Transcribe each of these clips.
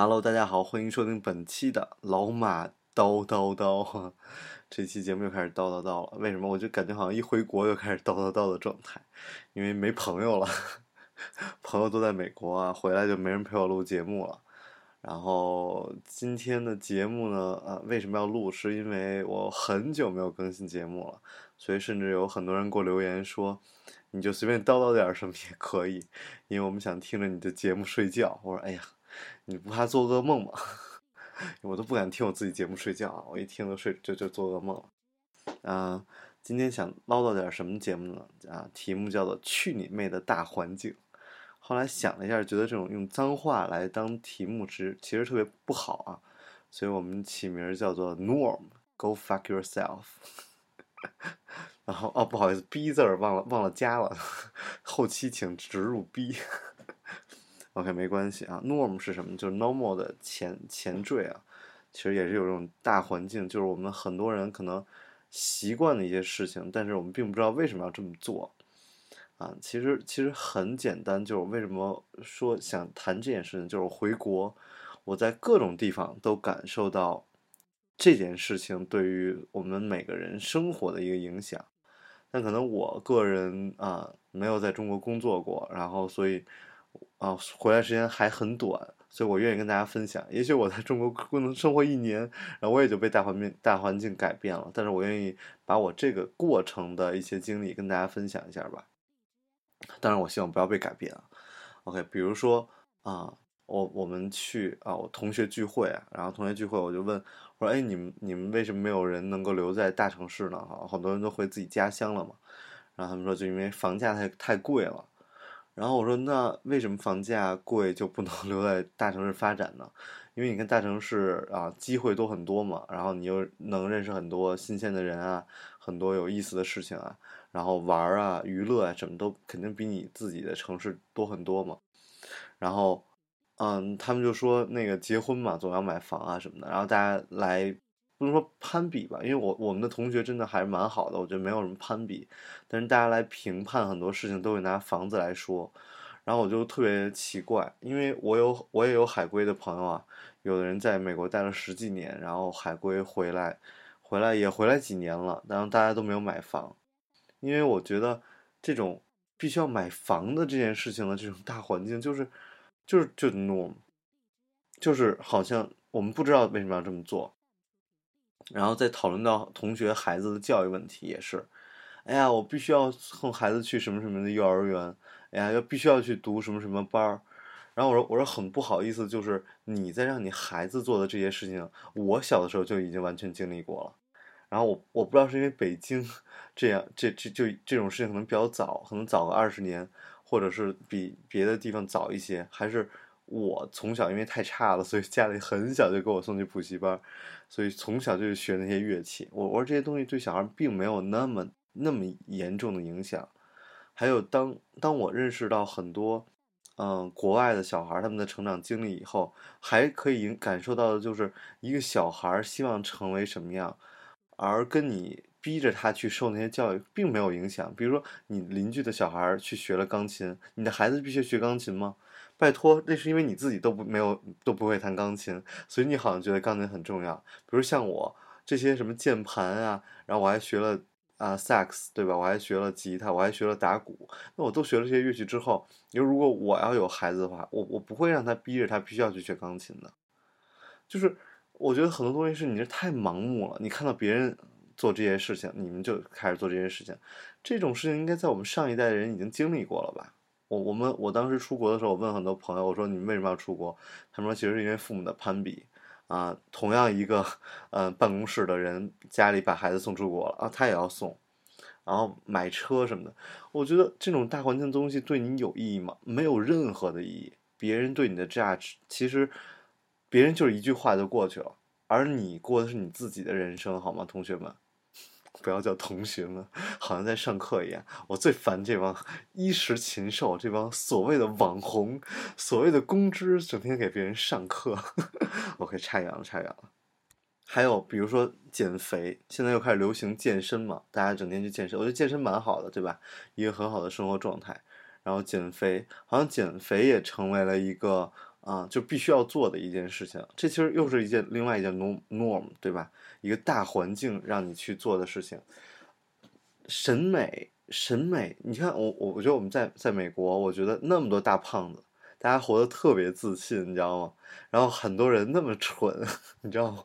Hello，大家好，欢迎收听本期的老马叨叨叨。这期节目又开始叨叨叨了，为什么？我就感觉好像一回国又开始叨叨叨的状态，因为没朋友了，朋友都在美国啊，回来就没人陪我录节目了。然后今天的节目呢，呃，为什么要录？是因为我很久没有更新节目了，所以甚至有很多人给我留言说，你就随便叨叨点什么也可以，因为我们想听着你的节目睡觉。我说，哎呀，你不怕做噩梦吗？我都不敢听我自己节目睡觉，我一听就睡就就做噩梦了。啊，今天想唠叨点什么节目呢？啊，题目叫做“去你妹的大环境”。后来想了一下，觉得这种用脏话来当题目是其实特别不好啊，所以我们起名叫做 “Norm”，Go fuck yourself。然后哦，不好意思，B 字儿忘了忘了加了，后期请植入 B。OK，没关系啊。Norm 是什么？就是 normal 的前前缀啊。其实也是有这种大环境，就是我们很多人可能习惯的一些事情，但是我们并不知道为什么要这么做啊。其实其实很简单，就是为什么说想谈这件事情，就是回国，我在各种地方都感受到这件事情对于我们每个人生活的一个影响。但可能我个人啊没有在中国工作过，然后所以。啊，回来时间还很短，所以我愿意跟大家分享。也许我在中国不能生活一年，然后我也就被大环境大环境改变了。但是我愿意把我这个过程的一些经历跟大家分享一下吧。当然，我希望不要被改变啊。OK，比如说啊，我我们去啊，我同学聚会，然后同学聚会，我就问我说：“哎，你们你们为什么没有人能够留在大城市呢？哈，好多人都回自己家乡了嘛。”然后他们说：“就因为房价太太贵了。”然后我说，那为什么房价贵就不能 留在大城市发展呢？因为你看大城市啊，机会都很多嘛，然后你又能认识很多新鲜的人啊，很多有意思的事情啊，然后玩啊、娱乐啊，什么都肯定比你自己的城市多很多嘛。然后，嗯，他们就说那个结婚嘛，总要买房啊什么的，然后大家来。不能说攀比吧，因为我我们的同学真的还是蛮好的，我觉得没有什么攀比。但是大家来评判很多事情都会拿房子来说，然后我就特别奇怪，因为我有我也有海归的朋友啊，有的人在美国待了十几年，然后海归回来，回来也回来几年了，然后大家都没有买房，因为我觉得这种必须要买房的这件事情的这种大环境，就是就是就 norm，就是好像我们不知道为什么要这么做。然后再讨论到同学孩子的教育问题也是，哎呀，我必须要送孩子去什么什么的幼儿园，哎呀，要必须要去读什么什么班儿。然后我说我说很不好意思，就是你在让你孩子做的这些事情，我小的时候就已经完全经历过了。然后我我不知道是因为北京这样这这就这种事情可能比较早，可能早个二十年，或者是比别的地方早一些，还是。我从小因为太差了，所以家里很小就给我送去补习班，所以从小就学那些乐器。我我说这些东西对小孩并没有那么那么严重的影响。还有当当我认识到很多嗯国外的小孩他们的成长经历以后，还可以感受到的就是一个小孩希望成为什么样，而跟你逼着他去受那些教育并没有影响。比如说你邻居的小孩去学了钢琴，你的孩子必须学钢琴吗？拜托，那是因为你自己都不没有都不会弹钢琴，所以你好像觉得钢琴很重要。比如像我这些什么键盘啊，然后我还学了啊萨克斯，对吧？我还学了吉他，我还学了打鼓。那我都学了这些乐器之后，你说如果我要有孩子的话，我我不会让他逼着他必须要去学钢琴的。就是我觉得很多东西是你这太盲目了，你看到别人做这些事情，你们就开始做这些事情。这种事情应该在我们上一代的人已经经历过了吧？我我们我当时出国的时候，我问很多朋友，我说你们为什么要出国？他们说其实是因为父母的攀比啊。同样一个呃办公室的人，家里把孩子送出国了啊，他也要送，然后买车什么的。我觉得这种大环境的东西对你有意义吗？没有任何的意义。别人对你的 judge，其实别人就是一句话就过去了，而你过的是你自己的人生，好吗，同学们？不要叫同学们，好像在上课一样。我最烦这帮衣食禽兽，这帮所谓的网红，所谓的公知，整天给别人上课。OK，差远了，差远了。还有比如说减肥，现在又开始流行健身嘛，大家整天去健身，我觉得健身蛮好的，对吧？一个很好的生活状态。然后减肥，好像减肥也成为了一个啊，就必须要做的一件事情。这其实又是一件另外一件 norm 对吧？一个大环境让你去做的事情。审美，审美，你看我我我觉得我们在在美国，我觉得那么多大胖子。大家活得特别自信，你知道吗？然后很多人那么蠢，你知道吗？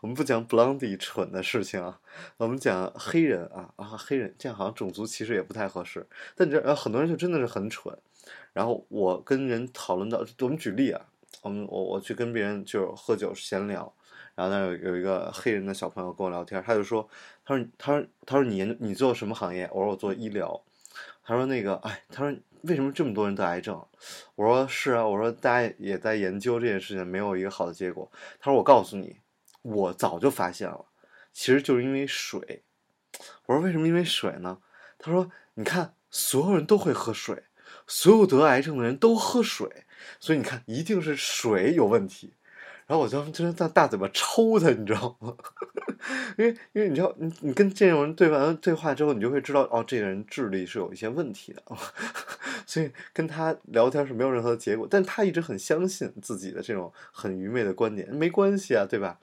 我们不讲 Blondie 蠢的事情啊，我们讲黑人啊啊，黑人这样好像种族歧视也不太合适。但你知道很多人就真的是很蠢。然后我跟人讨论到，我们举例啊，我们我我去跟别人就是喝酒闲聊，然后那有有一个黑人的小朋友跟我聊天，他就说，他说他说他说你你做什么行业？我说我做医疗。他说那个哎，他说。为什么这么多人得癌症？我说是啊，我说大家也在研究这件事情，没有一个好的结果。他说我告诉你，我早就发现了，其实就是因为水。我说为什么因为水呢？他说你看，所有人都会喝水，所有得癌症的人都喝水，所以你看，一定是水有问题。然后我就就是在大嘴巴抽他，你知道吗？因为因为你知道，你你跟这种人对完对话之后，你就会知道，哦，这个人智力是有一些问题的，所以跟他聊天是没有任何的结果。但他一直很相信自己的这种很愚昧的观点，没关系啊，对吧？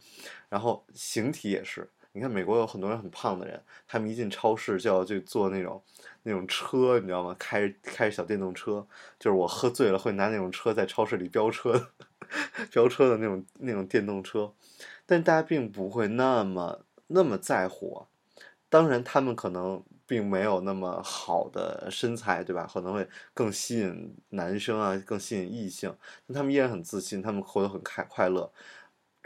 然后形体也是，你看美国有很多人很胖的人，他们一进超市就要去做那种那种车，你知道吗？开开小电动车，就是我喝醉了会拿那种车在超市里飙车。飙车的那种那种电动车，但大家并不会那么那么在乎。当然，他们可能并没有那么好的身材，对吧？可能会更吸引男生啊，更吸引异性。但他们依然很自信，他们活得很开快乐。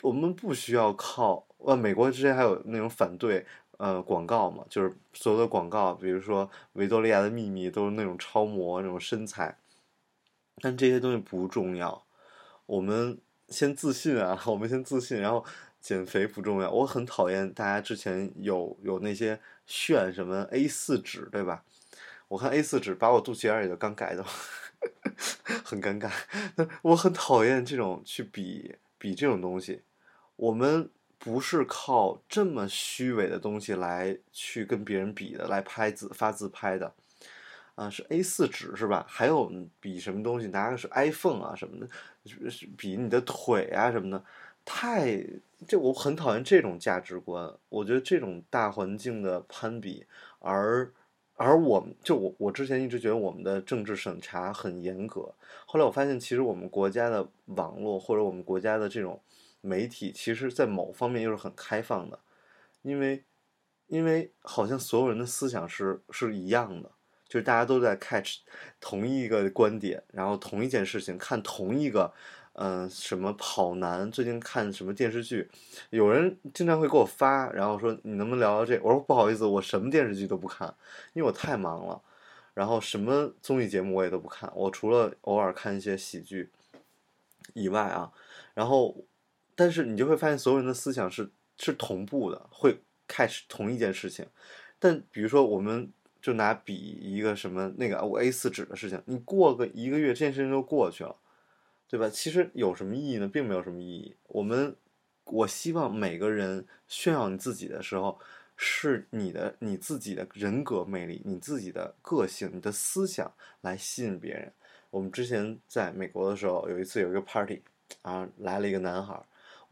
我们不需要靠呃，美国之前还有那种反对呃广告嘛，就是所有的广告，比如说维多利亚的秘密都是那种超模那种身材，但这些东西不重要。我们先自信啊！我们先自信，然后减肥不重要。我很讨厌大家之前有有那些炫什么 A 四纸，对吧？我看 A 四纸把我肚脐眼也就刚改的，很尴尬。我很讨厌这种去比比这种东西。我们不是靠这么虚伪的东西来去跟别人比的，来拍自发自拍的。啊，是 A 四纸是吧？还有比什么东西？拿个是 iPhone 啊什么的，是比你的腿啊什么的，太这我很讨厌这种价值观。我觉得这种大环境的攀比，而而我们就我我之前一直觉得我们的政治审查很严格，后来我发现其实我们国家的网络或者我们国家的这种媒体，其实在某方面又是很开放的，因为因为好像所有人的思想是是一样的。就是大家都在 catch 同一个观点，然后同一件事情看同一个，嗯，什么跑男最近看什么电视剧，有人经常会给我发，然后说你能不能聊聊这？我说不好意思，我什么电视剧都不看，因为我太忙了。然后什么综艺节目我也都不看，我除了偶尔看一些喜剧以外啊，然后但是你就会发现所有人的思想是是同步的，会 catch 同一件事情。但比如说我们。就拿比一个什么那个我 A 四纸的事情，你过个一个月，这件事情就过去了，对吧？其实有什么意义呢？并没有什么意义。我们我希望每个人炫耀你自己的时候，是你的你自己的人格魅力、你自己的个性、你的思想来吸引别人。我们之前在美国的时候，有一次有一个 party，啊，来了一个男孩，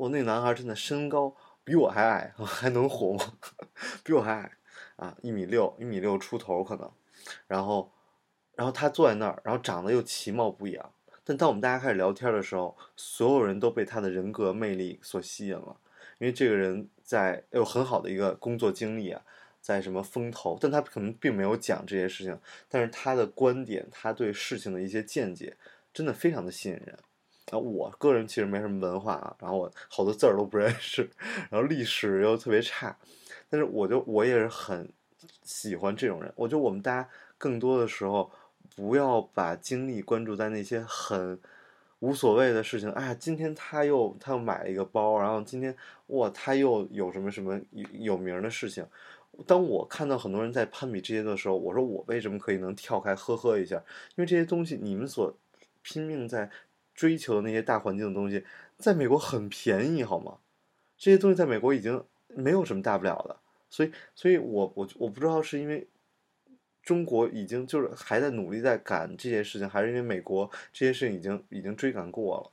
我那男孩真的身高比我还矮，还能活吗？比我还矮。啊，一米六，一米六出头可能，然后，然后他坐在那儿，然后长得又其貌不扬。但当我们大家开始聊天的时候，所有人都被他的人格魅力所吸引了，因为这个人在有很好的一个工作经历啊，在什么风投，但他可能并没有讲这些事情，但是他的观点，他对事情的一些见解，真的非常的吸引人。啊，我个人其实没什么文化啊，然后我好多字儿都不认识，然后历史又特别差。但是我就我也是很喜欢这种人。我觉得我们大家更多的时候不要把精力关注在那些很无所谓的事情。哎呀，今天他又他又买了一个包，然后今天哇，他又有什么什么有名的事情。当我看到很多人在攀比这些的时候，我说我为什么可以能跳开呵呵一下？因为这些东西你们所拼命在追求的那些大环境的东西，在美国很便宜，好吗？这些东西在美国已经没有什么大不了的。所以，所以我我我不知道是因为中国已经就是还在努力在赶这些事情，还是因为美国这些事情已经已经追赶过了。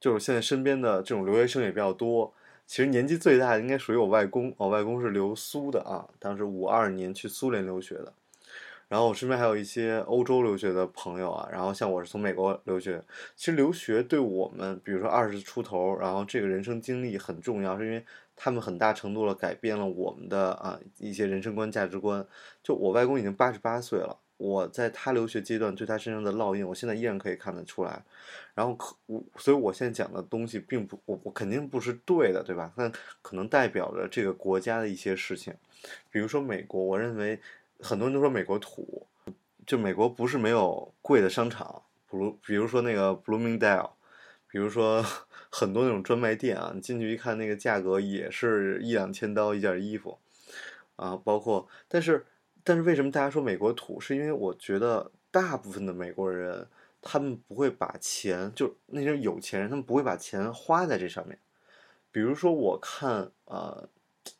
就是现在身边的这种留学生也比较多。其实年纪最大的应该属于我外公，我外公是留苏的啊，当时五二年去苏联留学的。然后我身边还有一些欧洲留学的朋友啊，然后像我是从美国留学。其实留学对我们，比如说二十出头，然后这个人生经历很重要，是因为他们很大程度了改变了我们的啊一些人生观、价值观。就我外公已经八十八岁了。我在他留学阶段对他身上的烙印，我现在依然可以看得出来。然后可我，所以我现在讲的东西并不，我我肯定不是对的，对吧？但可能代表着这个国家的一些事情。比如说美国，我认为很多人都说美国土，就美国不是没有贵的商场，比如比如说那个 Bloomingdale，比如说 很多那种专卖店啊，你进去一看，那个价格也是一两千刀一件衣服啊，包括但是。但是为什么大家说美国土？是因为我觉得大部分的美国人，他们不会把钱，就那些有钱人，他们不会把钱花在这上面。比如说，我看呃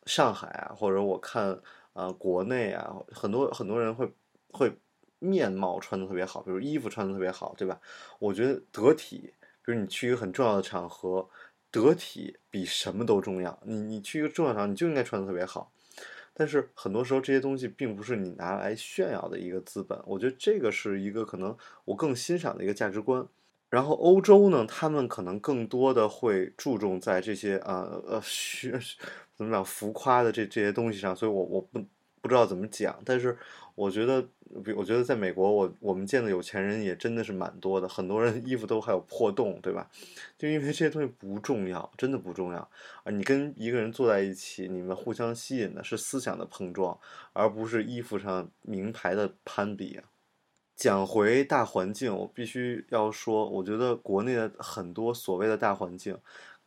上海啊，或者我看呃国内啊，很多很多人会会面貌穿的特别好，比如衣服穿的特别好，对吧？我觉得得体，比如你去一个很重要的场合，得体比什么都重要。你你去一个重要场合，你就应该穿的特别好。但是很多时候这些东西并不是你拿来炫耀的一个资本，我觉得这个是一个可能我更欣赏的一个价值观。然后欧洲呢，他们可能更多的会注重在这些呃呃学怎么讲浮夸的这这些东西上，所以我我不不知道怎么讲，但是。我觉得，比我觉得在美国，我我们见的有钱人也真的是蛮多的，很多人衣服都还有破洞，对吧？就因为这些东西不重要，真的不重要。啊，你跟一个人坐在一起，你们互相吸引的是思想的碰撞，而不是衣服上名牌的攀比。讲回大环境，我必须要说，我觉得国内的很多所谓的大环境，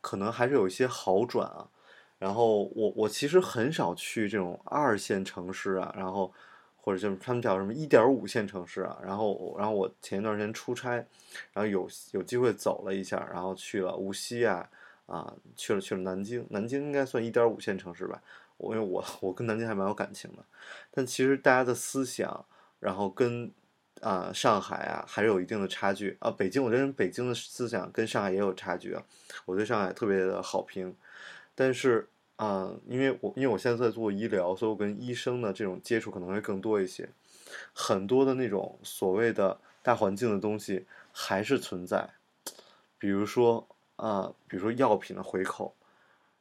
可能还是有一些好转啊。然后我我其实很少去这种二线城市啊，然后。或者就是他们叫什么一点五线城市啊，然后然后我前一段时间出差，然后有有机会走了一下，然后去了无锡啊，啊去了去了南京，南京应该算一点五线城市吧，我因为我我跟南京还蛮有感情的，但其实大家的思想，然后跟啊上海啊还是有一定的差距啊，北京我觉得北京的思想跟上海也有差距啊，我对上海特别的好评，但是。啊，因为我因为我现在在做医疗，所以我跟医生的这种接触可能会更多一些。很多的那种所谓的大环境的东西还是存在，比如说啊，比如说药品的回扣，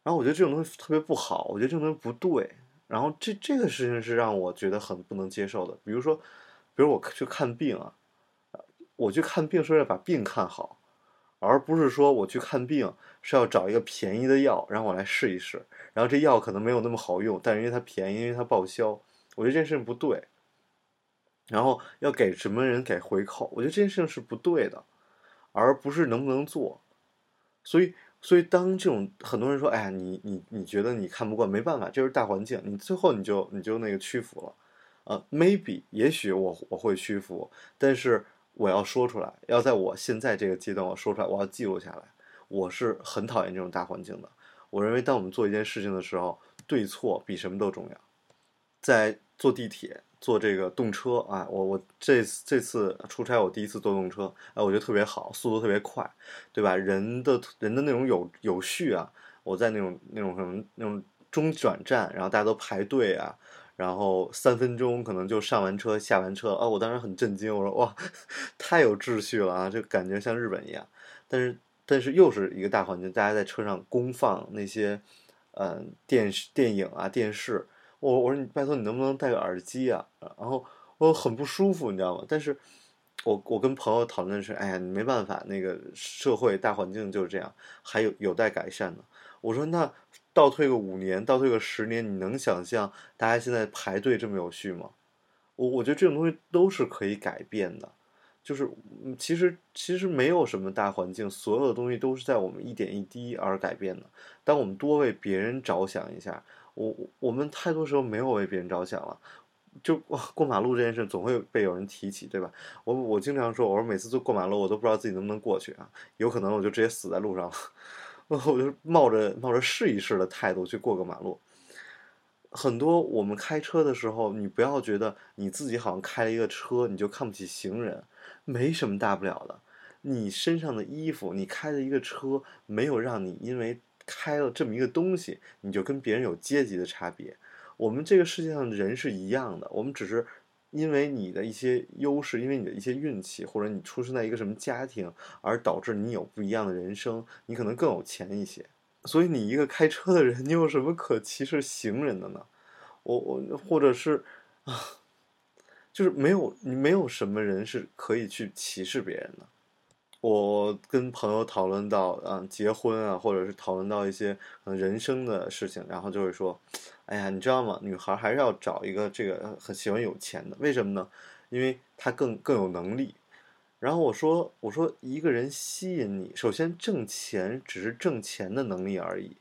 然后我觉得这种东西特别不好，我觉得这种东西不对。然后这这个事情是让我觉得很不能接受的。比如说，比如我去看病啊，我去看病是为了把病看好。而不是说我去看病是要找一个便宜的药让我来试一试，然后这药可能没有那么好用，但是因为它便宜，因为它报销，我觉得这件事情不对。然后要给什么人给回扣，我觉得这件事情是不对的，而不是能不能做。所以，所以当这种很多人说，哎呀，你你你觉得你看不惯，没办法，这是大环境，你最后你就你就那个屈服了，呃，maybe 也许我我会屈服，但是。我要说出来，要在我现在这个阶段我说出来，我要记录下来。我是很讨厌这种大环境的。我认为，当我们做一件事情的时候，对错比什么都重要。在坐地铁、坐这个动车啊，我我这这次出差，我第一次坐动车，哎，我觉得特别好，速度特别快，对吧？人的人的那种有有序啊，我在那种那种什么那种中转站，然后大家都排队啊。然后三分钟可能就上完车下完车啊！我当时很震惊，我说哇，太有秩序了啊！就感觉像日本一样。但是但是又是一个大环境，大家在车上公放那些嗯电视电影啊电视。我我说你拜托你能不能戴个耳机啊？然后我很不舒服，你知道吗？但是我我跟朋友讨论的是，哎呀，你没办法，那个社会大环境就是这样，还有有待改善呢。我说那。倒退个五年，倒退个十年，你能想象大家现在排队这么有序吗？我我觉得这种东西都是可以改变的，就是其实其实没有什么大环境，所有的东西都是在我们一点一滴而改变的。当我们多为别人着想一下，我我们太多时候没有为别人着想了。就 过马路这件事总会被有人提起，对吧？我我经常说，我说每次坐过马路，我都不知道自己能不能过去啊，有可能我就直接死在路上了。我就冒着冒着试一试的态度去过个马路。很多我们开车的时候，你不要觉得你自己好像开了一个车，你就看不起行人，没什么大不了的。你身上的衣服，你开的一个车，没有让你因为开了这么一个东西，你就跟别人有阶级的差别。我们这个世界上的人是一样的，我们只是因为你的一些优势，因为你的一些运气，或者你出生在一个什么家庭，而导致你有不一样的人生。你可能更有钱一些，所以你一个开车的人，你有什么可歧视行人的呢？我我或者是啊，就是没有你没有什么人是可以去歧视别人的。我跟朋友讨论到，嗯，结婚啊，或者是讨论到一些嗯人生的事情，然后就会说，哎呀，你知道吗？女孩还是要找一个这个很喜欢有钱的，为什么呢？因为她更更有能力。然后我说，我说一个人吸引你，首先挣钱只是挣钱的能力而已。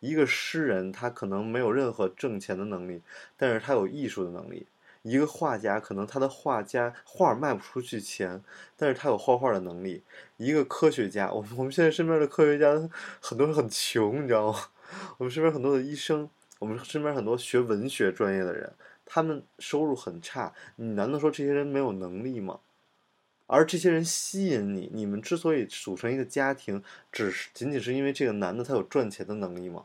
一个诗人他可能没有任何挣钱的能力，但是他有艺术的能力。一个画家可能他的画家画卖不出去钱，但是他有画画的能力。一个科学家，我们我们现在身边的科学家很多人很穷，你知道吗？我们身边很多的医生，我们身边很多学文学专业的人，他们收入很差。你难道说这些人没有能力吗？而这些人吸引你，你们之所以组成一个家庭，只是仅仅是因为这个男的他有赚钱的能力吗？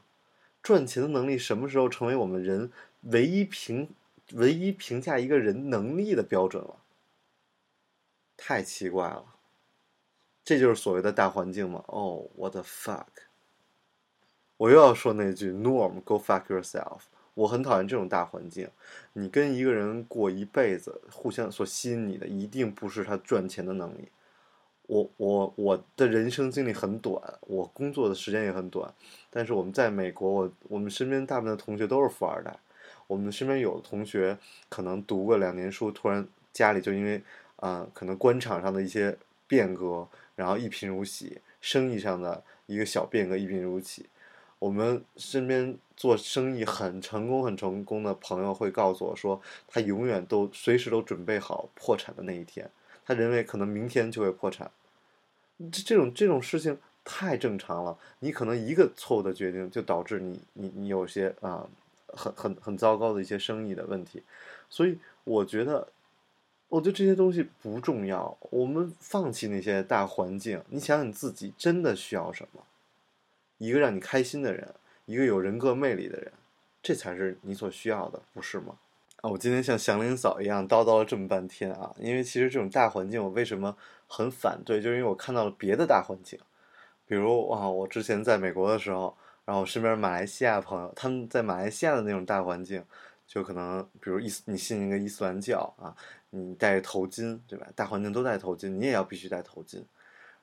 赚钱的能力什么时候成为我们人唯一评？唯一评价一个人能力的标准了，太奇怪了。这就是所谓的大环境吗？哦，，what the fuck！我又要说那句 “norm go fuck yourself”。我很讨厌这种大环境。你跟一个人过一辈子，互相所吸引你的一定不是他赚钱的能力。我我我的人生经历很短，我工作的时间也很短，但是我们在美国，我我们身边大部分的同学都是富二代。我们身边有的同学可能读过两年书，突然家里就因为啊、可能官场上的一些变革，然后一贫如洗；生意上的一个小变革，一贫如洗。我们身边做生意很成功、很成功的朋友会告诉我说，他永远都随时都准备好破产的那一天，他认为可能明天就会破产。这这种这种事情太正常了，你可能一个错误的决定就导致你你你有些啊、很很很糟糕的一些生意的问题，所以我觉得，我觉得这些东西不重要，我们放弃那些大环境，你想想你自己真的需要什么？一个让你开心的人，一个有人格魅力的人，这才是你所需要的，不是吗？啊，我今天像祥林嫂一样叨叨了这么半天啊，因为其实这种大环境，我为什么很反对？就是因为我看到了别的大环境，比如啊，我之前在美国的时候，然后身边马来西亚朋友，他们在马来西亚的那种大环境，就可能比如伊斯，你信一个伊斯兰教啊，你戴头巾，对吧？大环境都戴头巾，你也要必须戴头巾。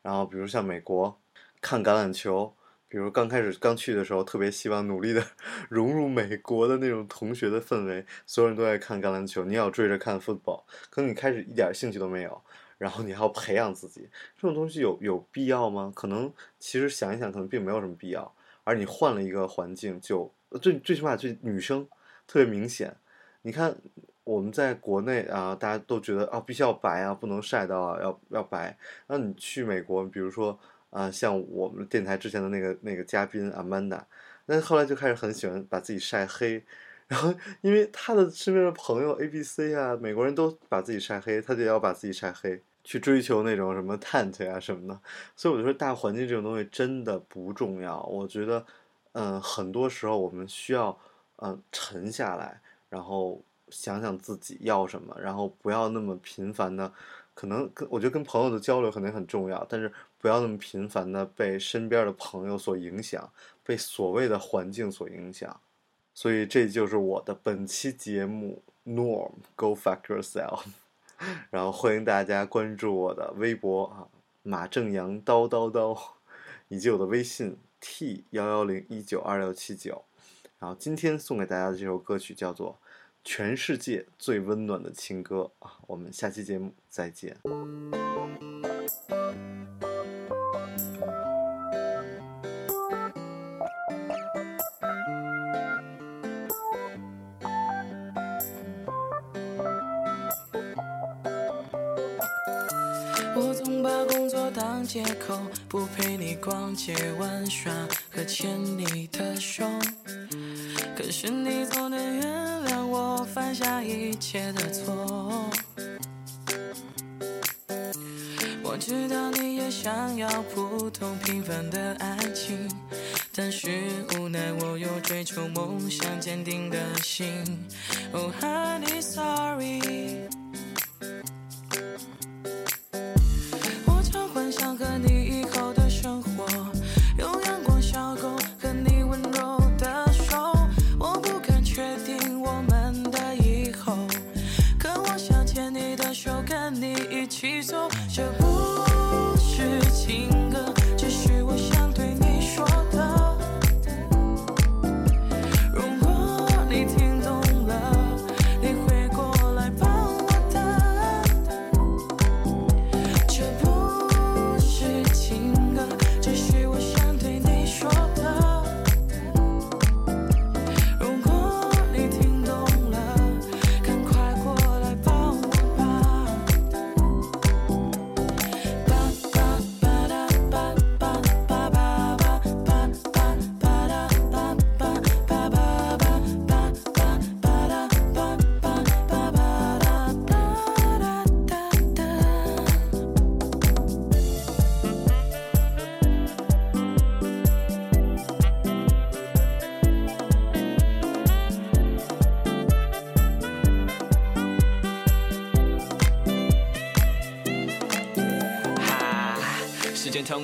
然后比如像美国看橄榄球，比如刚开始刚去的时候，特别希望努力的 融入美国的那种同学的氛围，所有人都在看橄榄球，你也要追着看 football，可能你开始一点兴趣都没有，然后你还要培养自己，这种东西有有必要吗？可能其实想一想，可能并没有什么必要。而你换了一个环境就，最最起码最女生特别明显。你看我们在国内啊，大家都觉得啊必须要白啊，不能晒到啊，要要白。那你去美国，比如说啊，像我们电台之前的那个那个嘉宾 Amanda，那后来就开始很喜欢把自己晒黑。然后，因为他的身边的朋友 A、B、C 啊，美国人都把自己晒黑，他就要把自己晒黑，去追求那种什么 tent 啊什么的。所以我就说，大环境这种东西真的不重要。我觉得，嗯，很多时候我们需要，嗯，沉下来，然后想想自己要什么，然后不要那么频繁的，可能跟我觉得跟朋友的交流肯定很重要，但是不要那么频繁的被身边的朋友所影响，被所谓的环境所影响。所以这就是我的本期节目 Norm Go Fuck Yourself，然后欢迎大家关注我的微博啊马正阳叨叨叨，以及我的微信 T 幺幺零一九二六七九。然后今天送给大家的这首歌曲叫做《全世界最温暖的情歌啊！我们下期节目再见。当借口，不陪你逛街玩耍和牵你的手。可是你总能原谅我犯下一切的错。我知道你也想要普通平凡的爱情，但是无奈我有追求梦想坚定的心。Oh honey sorry。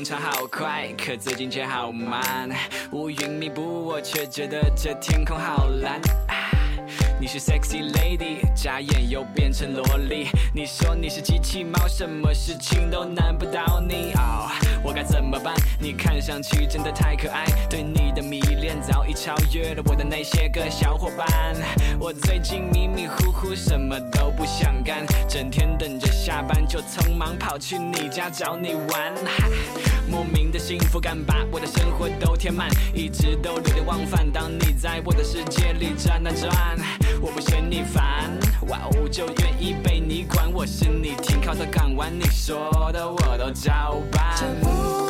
通常好快，可最近却好慢。乌云密布，我却觉得这天空好蓝。啊你是 sexy lady，眨眼又变成萝莉。你说你是机器猫，什么事情都难不倒你。哦，我该怎么办？你看上去真的太可爱，对你的迷恋早已超越了我的那些个小伙伴。我最近迷迷糊糊，什么都不想干，整天等着下班就匆忙跑去你家找你玩。莫名的幸福感把我的生活都填满，一直都流连忘返。当你在我的世界里转啊转，我不嫌你烦，哇哦，就愿意被你管。我是你停靠的港湾，你说的我都照办。